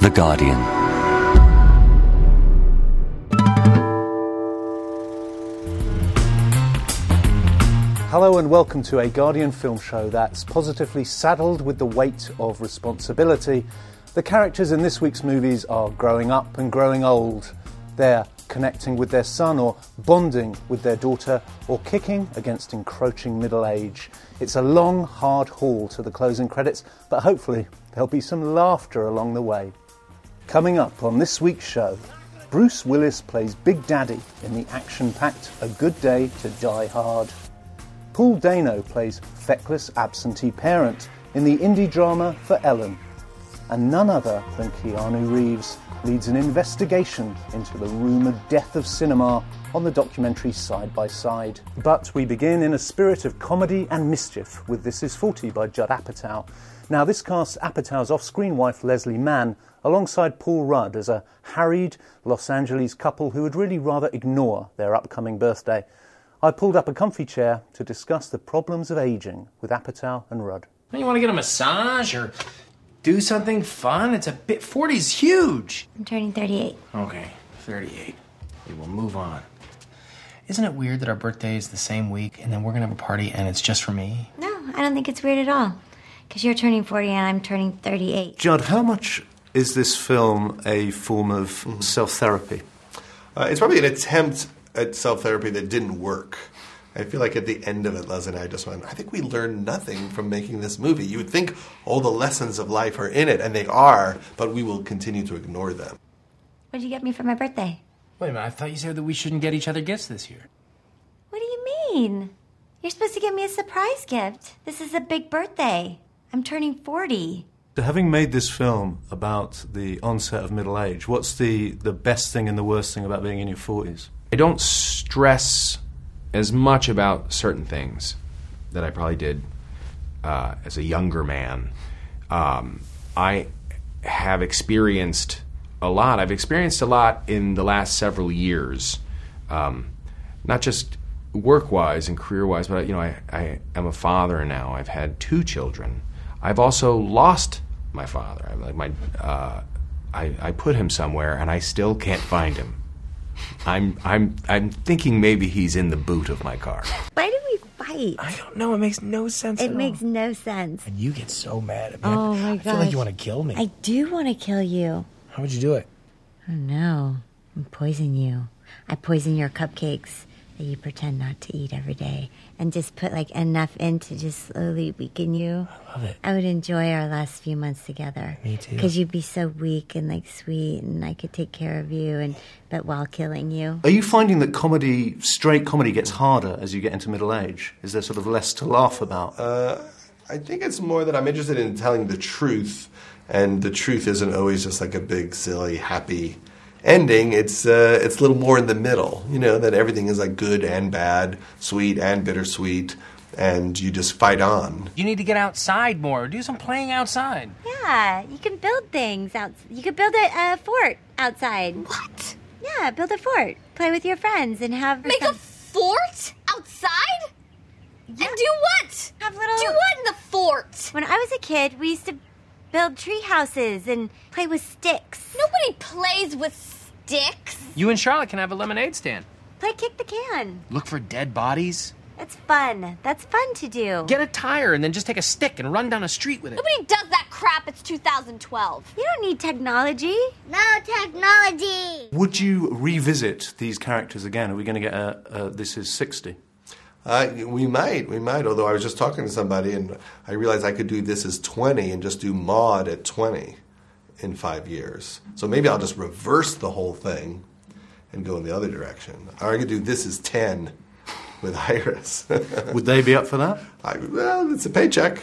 The Guardian. Hello and welcome to a Guardian film show that's positively saddled with the weight of responsibility. The characters in this week's movies are growing up and growing old. They're connecting with their son or bonding with their daughter or kicking against encroaching middle age. It's a long, hard haul to the closing credits, but hopefully there'll be some laughter along the way. Coming up on this week's show, Bruce Willis plays Big Daddy in the action packed A Good Day to Die Hard. Paul Dano plays feckless absentee parent in the indie drama For Ellen. And none other than Keanu Reeves leads an investigation into the rumoured death of cinema on the documentary Side by Side. But we begin in a spirit of comedy and mischief with This Is 40 by Judd Apatow. Now, this casts Apatow's off screen wife Leslie Mann alongside Paul Rudd as a harried Los Angeles couple who would really rather ignore their upcoming birthday. I pulled up a comfy chair to discuss the problems of aging with Apatow and Rudd. You want to get a massage or do something fun? It's a bit. 40's huge. I'm turning 38. Okay, 38. We will move on. Isn't it weird that our birthday is the same week and then we're gonna have a party and it's just for me? No, I don't think it's weird at all. Because you're turning 40 and I'm turning 38. Judd, how much is this film a form of self therapy? Uh, it's probably an attempt at self therapy that didn't work. I feel like at the end of it, Leslie and I just went, I think we learned nothing from making this movie. You would think all the lessons of life are in it, and they are, but we will continue to ignore them. What did you get me for my birthday? Wait a minute, I thought you said that we shouldn't get each other gifts this year. What do you mean? You're supposed to give me a surprise gift. This is a big birthday. I'm turning 40. So having made this film about the onset of middle age, what's the, the best thing and the worst thing about being in your 40s? I don't stress as much about certain things that I probably did uh, as a younger man. Um, I have experienced a lot. I've experienced a lot in the last several years, um, not just work wise and career wise, but you know, I, I am a father now. I've had two children. I've also lost my father. I, my, uh, I, I put him somewhere, and I still can't find him. I'm I'm I'm thinking maybe he's in the boot of my car. Why did we fight? I don't know. It makes no sense. It at makes all. no sense. And you get so mad at me. Oh I, my I feel like you want to kill me. I do want to kill you. How would you do it? Oh no. I poison you. I poison your cupcakes that you pretend not to eat every day and just put like enough in to just slowly weaken you. I love it. I would enjoy our last few months together. Me too. Because you'd be so weak and like sweet, and I could take care of you, and but while killing you. Are you finding that comedy, straight comedy, gets harder as you get into middle age? Is there sort of less to laugh about? Uh, I think it's more that I'm interested in telling the truth, and the truth isn't always just like a big, silly, happy ending. It's uh, it's a little more in the middle. You know that everything is like good and bad, sweet and bittersweet, and you just fight on. You need to get outside more. Do some playing outside. Yeah, you can build things out. You could build a, a fort outside. What? Yeah, build a fort. Play with your friends and have Make a fort outside? And do what? Have little- Do what in the fort? When I was a kid, we used to build tree houses and play with sticks. Nobody plays with sticks. You and Charlotte can have a lemonade stand. Play kick the can. Look for dead bodies. That's fun. That's fun to do. Get a tire and then just take a stick and run down a street with it. Nobody does that crap. It's 2012. you don't need technology. No technology. Would you revisit these characters again? Are we going to get a, a This Is 60? Uh, we might, we might. Although I was just talking to somebody, and I realized I could do this as 20 and just do Maude at 20 in five years. So maybe I'll just reverse the whole thing and go in the other direction. Or I could do this as 10 with Iris. Would they be up for that? I, well, it's a paycheck.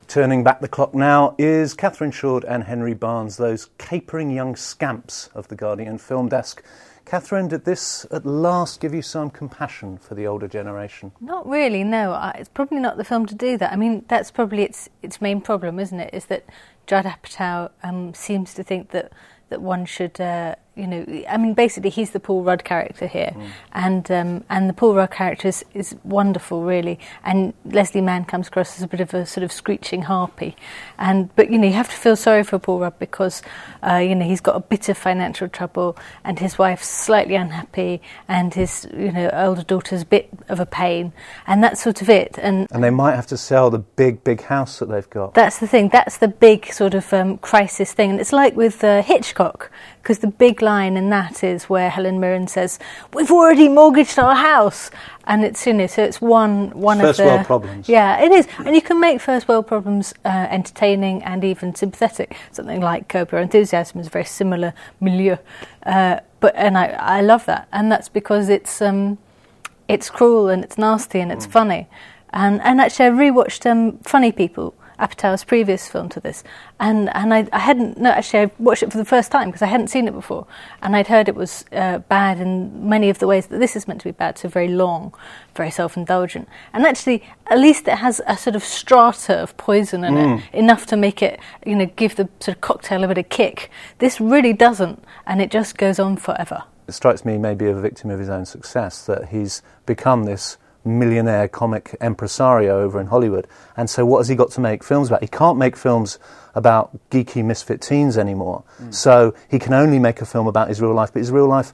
Turning back the clock now is Catherine Shoard and Henry Barnes, those capering young scamps of the Guardian film desk. Catherine, did this at last give you some compassion for the older generation? Not really, no. I- It's probably not the film to do that. I mean, that's probably its its main problem, isn't it? Is that Judd Apatow um, seems to think that that one should, uh, you know, I mean, basically, he's the Paul Rudd character here, and um, and the Paul Rudd character is, is wonderful, really. And Leslie Mann comes across as a bit of a sort of screeching harpy, and but you know, you have to feel sorry for Paul Rudd because uh, you know he's got a bit of financial trouble, and his wife's slightly unhappy, and his you know older daughter's a bit of a pain, and that's sort of it. And And they might have to sell the big, big house that they've got. that's the thing. That's the big sort of um, crisis thing, and it's like with uh, Hitchcock, because the big line in that is where Helen Mirren says, "We've already mortgaged our house," and it's you know, so it's one one First of the world problems. Yeah, it is, and you can make first world problems uh, entertaining and even sympathetic. Something like Your Enthusiasm is a very similar milieu, uh, but and I I love that, and that's because it's. Um, it's cruel and it's nasty and it's funny. And and actually, I rewatched um, Funny People, Apatow's previous film to this, and and I, I hadn't no actually I watched it for the first time because I hadn't seen it before, and I'd heard it was uh, bad in many of the ways that this is meant to be bad, so very long, very self-indulgent, and actually at least it has a sort of strata of poison in it, enough to make it you know give the sort of cocktail a bit of kick. This really doesn't, and it just goes on forever. It strikes me maybe a victim of his own success that he's become this millionaire comic impresario over in Hollywood. And so, what has he got to make films about? He can't make films about geeky misfit teens anymore. So, he can only make a film about his real life, but his real life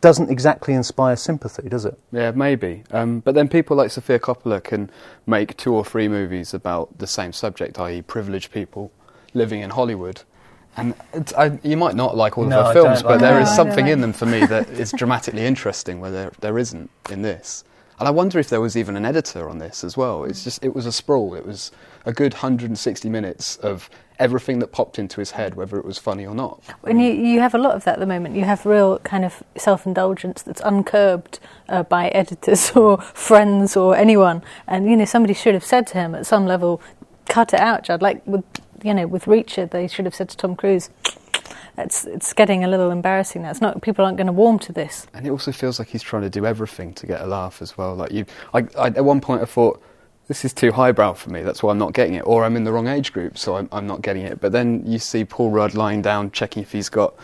doesn't exactly inspire sympathy, does it? Yeah, maybe. Um, but then people like Sofia Coppola can make two or three movies about the same subject, i.e., privileged people living in Hollywood. And it's, I, you might not like all of I her films, like but there them. is No, I something in them for me that is dramatically interesting where there, there isn't in this. And I wonder if there was even an editor on this as well. It's just it was a sprawl. It was a good 160 minutes of everything that popped into his head, whether it was funny or not. And you, you have a lot of that at the moment. You have real kind of self indulgence that's uncurbed uh, by editors or friends or anyone. And, you know, somebody should have said to him at some level, cut it out, Judd. Like with, you know, with Reacher, they should have said to Tom Cruise, it's, it's getting a little embarrassing now. It's not, people aren't going to warm to this. And it also feels like he's trying to do everything to get a laugh as well. Like you, I, I, at one point I thought this is too highbrow for me. That's why I'm not getting it, or I'm in the wrong age group, so I'm, I'm not getting it. But then you see Paul Rudd lying down, checking if he's got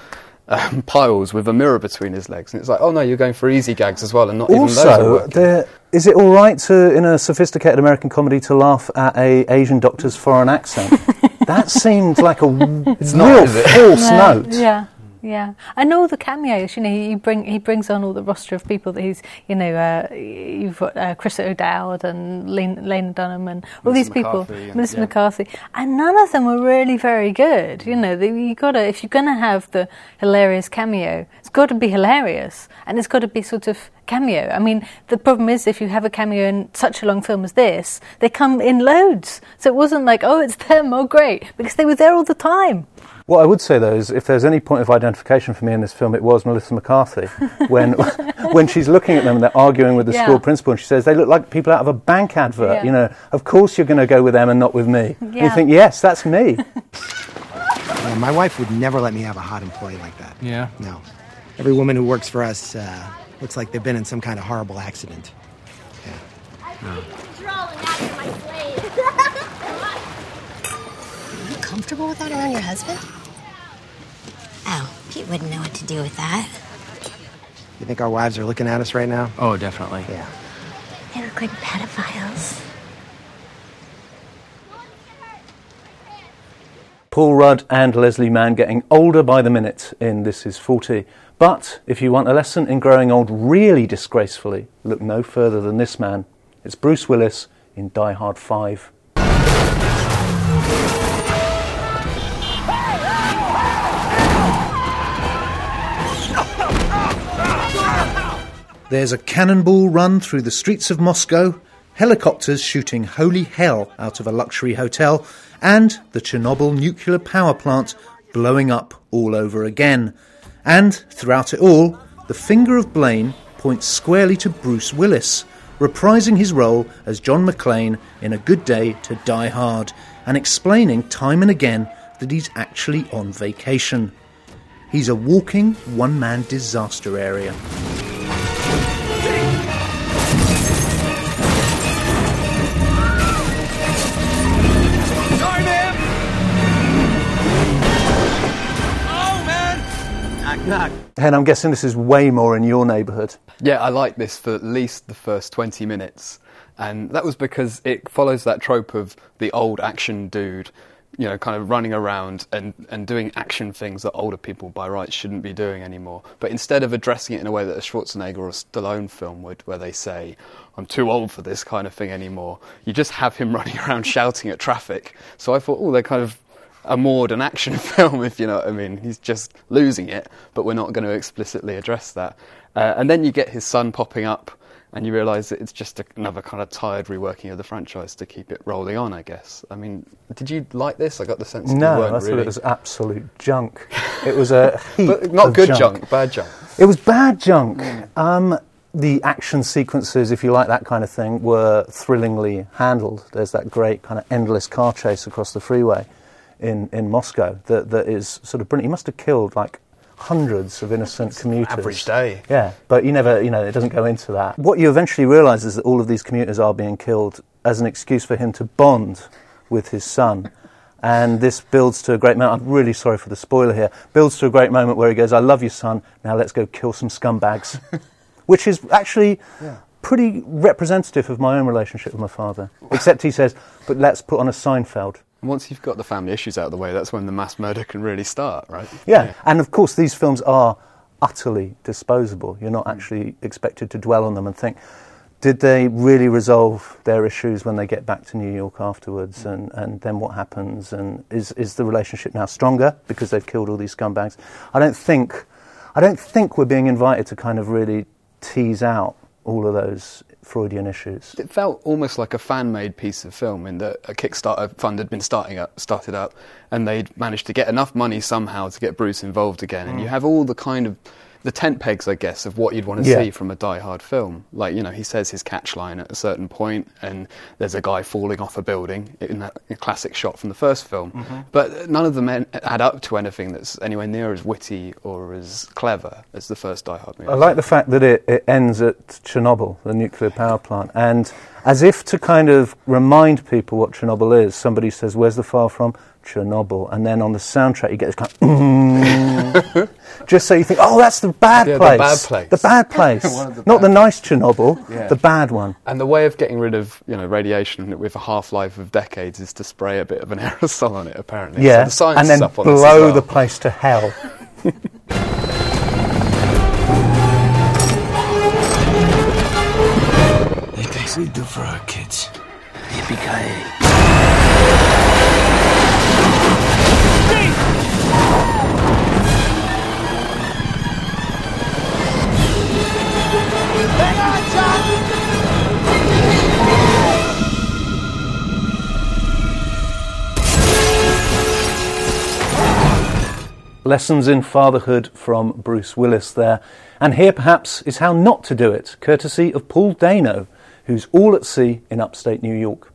um, piles with a mirror between his legs, and it's like, oh no, you're going for easy gags as well, and not even those are Also, working. there, is it all right to, in a sophisticated American comedy, to laugh at a Asian doctor's foreign accent? that seemed like a It's real not, false Yeah, note. Yeah. Yeah, and all the cameos. You know, he bring he brings on all the roster of people that he's. You know, uh, you've got uh, Chris O'Dowd and Lena, Lena Dunham and all Melissa these people, McCarthy and- Melissa yeah. McCarthy, and none of them were really very good. You know, they, you got to if you're going to have the hilarious cameo, it's got to be hilarious, and it's got to be sort of cameo. I mean, the problem is if you have a cameo in such a long film as this, they come in loads. So it wasn't like, oh, it's them, oh great, because they were there all the time. What I would say though is, if there's any point of identification for me in this film, it was Melissa McCarthy when when she's looking at them and they're arguing with the Yeah. school principal, and she says they look like people out of a bank advert. Yeah. You know, of course you're going to go with them and not with me. And you think, yes, that's me. Uh, my wife would never let me have a hot employee like that. Yeah. No. Every woman who works for us uh, looks like they've been in some kind of horrible accident. Drawing after my slave. Are you comfortable with that around your husband? Pete wouldn't know what to do with that. You think our wives are looking at us right now? Oh, definitely. Yeah. They look like pedophiles. Paul Rudd and Leslie Mann getting older by the minute in This Is 40. But if you want a lesson in growing old really disgracefully, look no further than this man. It's Bruce Willis in Die Hard 5. There's a cannonball run through the streets of Moscow, helicopters shooting holy hell out of a luxury hotel, and the Chernobyl nuclear power plant blowing up all over again. And throughout it all, the finger of blame points squarely to Bruce Willis, reprising his role as John McClane in A Good Day to Die Hard, and explaining time and again that he's actually on vacation. He's a walking one man disaster area. And I'm guessing this is way more in your neighbourhood. Yeah, I like this for at least the first 20 minutes. And that was because it follows that trope of the old action dude, you know, kind of running around and, and doing action things that older people by rights shouldn't be doing anymore. But instead of addressing it in a way that a Schwarzenegger or a Stallone film would, where they say, I'm too old for this kind of thing anymore, you just have him running around shouting at traffic. So I thought, oh, they're kind of a more an action film, if you know what I mean. He's just losing it, but we're not going to explicitly address that. Uh, and then you get his son popping up, and you realise that it's just another kind of tired reworking of the franchise to keep it rolling on, I guess. I mean, did you like this? I got the sense that you No, I thought really. it was absolute junk. It was a heap but not good junk. bad junk. It was bad junk. Um, the action sequences, if you like that kind of thing, were thrillingly handled. There's that great kind of endless car chase across the freeway in, in Moscow that, that is sort of brilliant. He must have killed like hundreds of innocent commuters. average day. Yeah, but you never, you know, it doesn't go into that. What you eventually realise is that all of these commuters are being killed as an excuse for him to bond with his son. And this builds to a great moment. I'm really sorry for the spoiler here. Builds to a great moment where he goes, "I love you, son. Now let's go kill some scumbags," which is actually pretty representative of my own relationship with my father. Except he says, "But let's put on a Seinfeld." Once you've got the family issues out of the way, that's when the mass murder can really start, right? Yeah. and of course, these films are utterly disposable. You're not hmm. actually expected to dwell on them and think, did they really resolve their issues when they get back to New York afterwards? Hmm. And, and then what happens? And is, is the relationship now stronger because they've killed all these scumbags? I don't think, I don't think we're being invited to kind of really tease out all of those Freudian issues. It felt almost like a fan-made piece of film in that a Kickstarter fund had been starting up, started up, and they'd managed to get enough money somehow to get Bruce involved again. And you mm. have all the kind of the tent pegs, I guess, of what you'd want to Yeah. see from a Die Hard film. Like you know, he says his catch line at a certain point, and there's a guy falling off a building in that classic shot from the first film. Mm-hmm. But none of them add up to anything that's anywhere near as witty or as clever as the first Die Hard movie. I like the fact that it, it ends at Chernobyl, the nuclear power plant, and as if to kind of remind people what Chernobyl is, somebody says, "Where's the file from?" Chernobyl, and then on the soundtrack you get this kind of, mm, just so you think, "Oh, that's the bad Yeah, the place, bad place. the bad place, the not bad the nice Chernobyl, Yeah. the bad one." And the way of getting rid of you know radiation with a half life of decades is to spray a bit of an aerosol on it. Apparently, Yeah, So the science and is then up on this as blow well. the place to hell. Things we do for our kids. Yippee-ki-yay. Lessons in fatherhood from Bruce Willis there. And here perhaps is how not to do it, courtesy of Paul Dano, who's all at sea in upstate New York.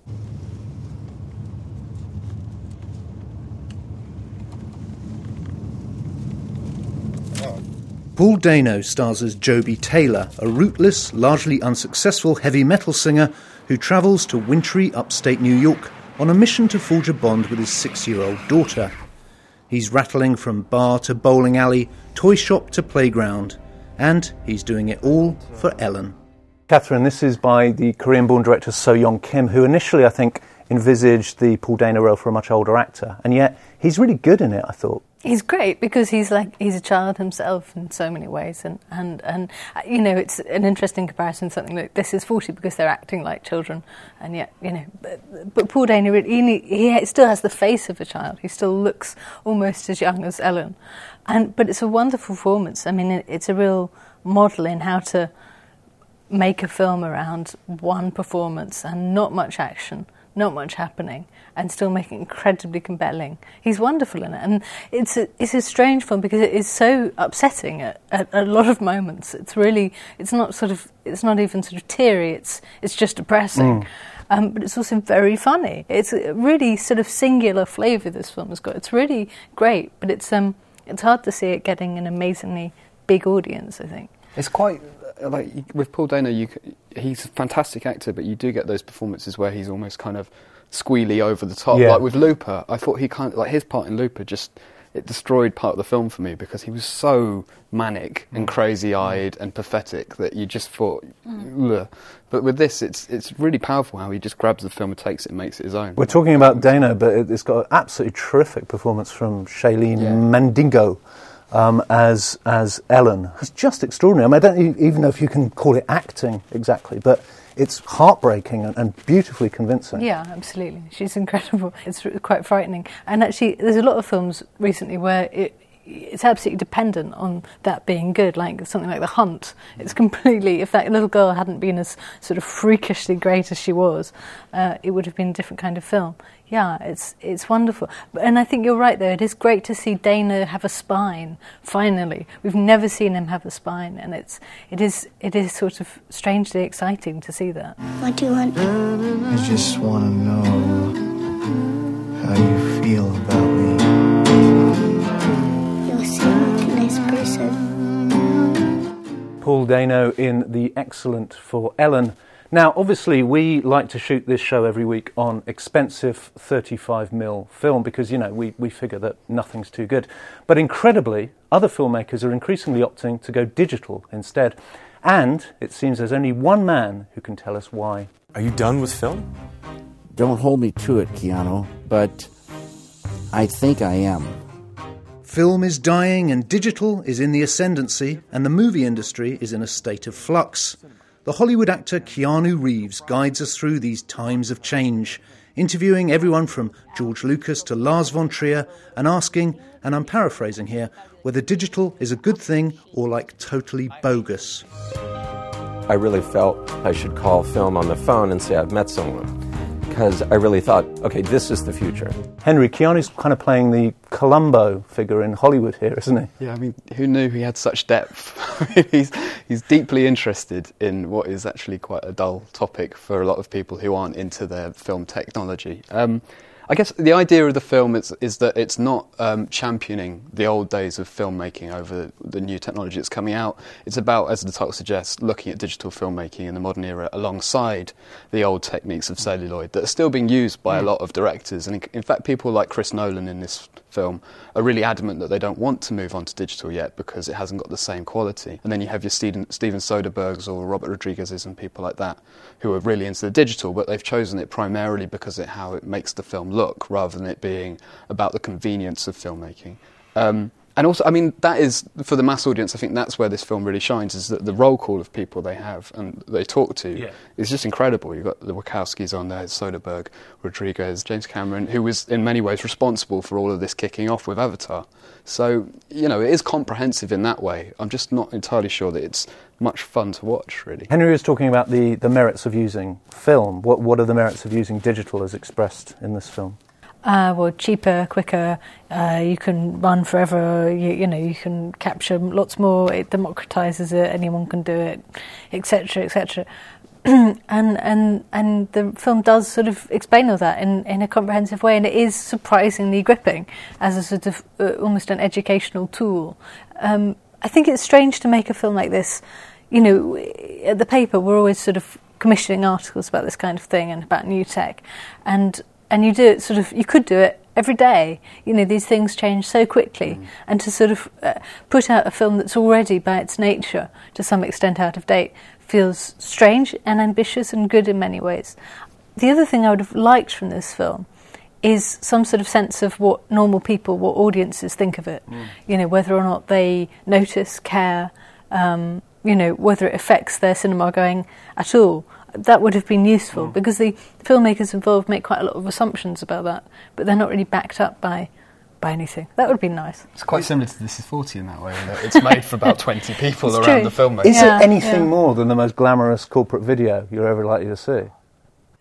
Paul Dano stars as Joby Taylor, a rootless, largely unsuccessful heavy metal singer who travels to wintry upstate New York on a mission to forge a bond with his six year old daughter. He's rattling from bar to bowling alley, toy shop to playground, and he's doing it all for Ellen. Catherine, this is by the Korean born director So Yong Kim, who initially, I think, envisaged the Paul Dano role for a much older actor, and yet he's really good in it, I thought. He's great because he's like he's a child himself in so many ways, and and and you know it's an interesting comparison. Something like this is forty because they're acting like children, and yet you know, but, but Paul Dano really- he, he still has the face of a child. He still looks almost as young as Ellen, and but it's a wonderful performance. I mean, it, it's a real model in how to make a film around one performance and not much action, not much happening, and still make it incredibly compelling. He's wonderful in it, and it's a, it's a strange film because it is so upsetting at, at a lot of moments. It's really it's not sort of it's not even sort of teary. It's it's just depressing. Um, but it's also very funny. It's a really sort of singular flavour this film has got. It's really great, but it's um it's hard to see it getting an amazingly big audience. I think. It's quite Uh, like with Paul Dano. You, he's a fantastic actor, but you do get those performances where he's almost kind of squealy over the top. Yeah. Like with Looper, I thought he kind of like his part in Looper just it destroyed part of the film for me because he was so manic and mm. crazy-eyed and pathetic that you just thought. Mm. "Ugh." But with this, it's it's really powerful how he just grabs the film and takes it and makes it his own. We're talking about Dano, but it- it's got an absolutely terrific performance from Shaylee Yeah. Mandigo um, as as Ellen. It's just extraordinary. I, mean, I don't even know if you can call it acting exactly, but it's heartbreaking and, and beautifully convincing. Yeah, absolutely. She's incredible. It's quite frightening. And actually, there's a lot of films recently where it, it's absolutely dependent on that being good, like something like The Hunt. It's completely, if that little girl hadn't been as sort of freakishly great as she was, uh, it would have been a different kind of film. Yeah, it's it's wonderful. And I think you're right, though. It is great to see Dano have a spine, finally. We've never seen him have a spine, and it's, it, is, it is sort of strangely exciting to see that. What do you want? I just want to know how you feel Paul Dano in The Excellent for Ellen. Now, obviously, we like to shoot this show every week on expensive 35mm film because, you know, we, we figure that nothing's too good. But incredibly, other filmmakers are increasingly opting to go digital instead. And it seems there's only one man who can tell us why. Are you done with film? Don't hold me to it, Keanu, but I think I am. Film is dying and digital is in the ascendancy, and the movie industry is in a state of flux. The Hollywood actor Keanu Reeves guides us through these times of change, interviewing everyone from George Lucas to Lars von Trier and asking, and I'm paraphrasing here, whether digital is a good thing or like totally bogus. I really felt I should call film on the phone and say I've met someone. Because I really thought, okay, this is the future. Henry, Keanu's kind of playing the Columbo figure in Hollywood here, isn't he? Yeah, I mean, who knew he had such depth? he's he's deeply interested in what is actually quite a dull topic for a lot of people who aren't into their film technology. Um, I guess the idea of the film is, is that it's not um, championing the old days of filmmaking over the new technology that's coming out. It's about, as the title suggests, looking at digital filmmaking in the modern era alongside the old techniques of celluloid that are still being used by a lot of directors. And in, in fact, people like Chris Nolan in this film are really adamant that they don't want to move on to digital yet because it hasn't got the same quality. And then you have your Steven, Steven Soderberghs or Robert Rodriguez's and people like that who are really into the digital, but they've chosen it primarily because of how it makes the film look rather than it being about the convenience of filmmaking. Um, and also, I mean, that is for the mass audience. I think that's where this film really shines. Is that the roll call of people they have and they talk to Yeah. is just incredible. You've got the Wachowskis on there, Soderbergh, Rodriguez, James Cameron, who was in many ways responsible for all of this kicking off with Avatar. So you know, it is comprehensive in that way. I'm just not entirely sure that it's much fun to watch, really. Henry was talking about the, the merits of using film. What, what are the merits of using digital as expressed in this film? Uh, well, cheaper, quicker. Uh, you can run forever. You, you know, you can capture lots more. It democratizes it. Anyone can do it, etc., etc. and and and the film does sort of explain all that in, in a comprehensive way, and it is surprisingly gripping as a sort of uh, almost an educational tool. Um, I think it's strange to make a film like this. You know, at the paper we're always sort of commissioning articles about this kind of thing and about new tech, and and you do it sort of you could do it every day. You know, these things change so quickly, and to sort of uh, put out a film that's already by its nature to some extent out of date feels strange and ambitious and good in many ways. The other thing I would have liked from this film is some sort of sense of what normal people, what audiences think of it. You know, whether or not they notice, care, um, you know, whether it affects their cinema going at all. That would have been useful because the filmmakers involved make quite a lot of assumptions about that, but they're not really backed up by by anything. That would be nice. It's quite similar to This Is 40 in that way, in that it's made for about 20 people It's around true. the filmmaker. Is Yeah, it anything yeah. more than the most glamorous corporate video you're ever likely to see?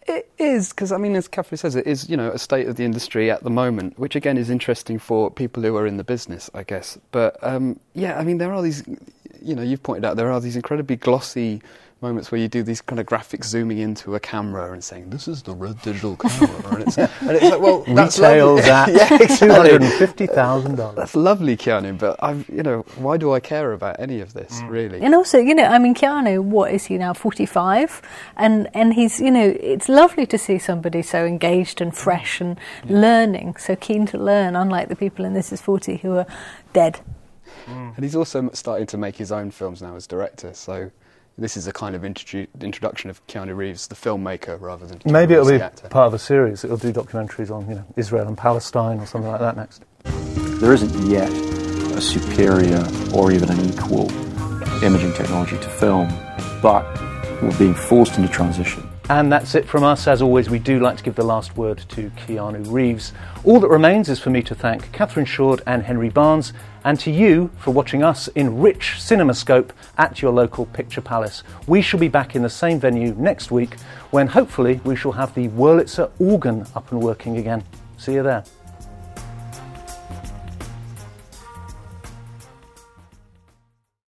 It is because I mean, as Catherine says, it is you know a state of the industry at the moment, which again is interesting for people who are in the business, I guess. But um, yeah, I mean, there are these, you know, you've pointed out there are these incredibly glossy moments where you do these kind of graphics zooming into a camera and saying, "This is the red digital camera," and it's, and it's like, well, that's Retails lovely. at yeah, exactly. two hundred and fifty thousand dollars. That's lovely, Keanu, but I've, you know, why do I care about any of this, Mm. really? And also, you know, I mean, Keanu, what is he now, 45? And, and he's, you know, it's lovely to see somebody so engaged and fresh and learning, so keen to learn, unlike the people in This Is 40 who are dead. And he's also starting to make his own films now as director, so this is a kind of introdu- introduction of Keanu Reeves, the filmmaker, rather than Keanu Maybe it'll Reeves, be actor. part of a series. It'll do documentaries on you know Israel and Palestine or something like that next. There isn't yet a superior or even an equal imaging technology to film, but we're being forced into transition. And that's it from us. As always, we do like to give the last word to Keanu Reeves. All that remains is for me to thank Catherine Shoard and Henry Barnes, and to you for watching us in rich cinemascope at your local Picture Palace. We shall be back in the same venue next week when hopefully we shall have the Wurlitzer organ up and working again. See you there.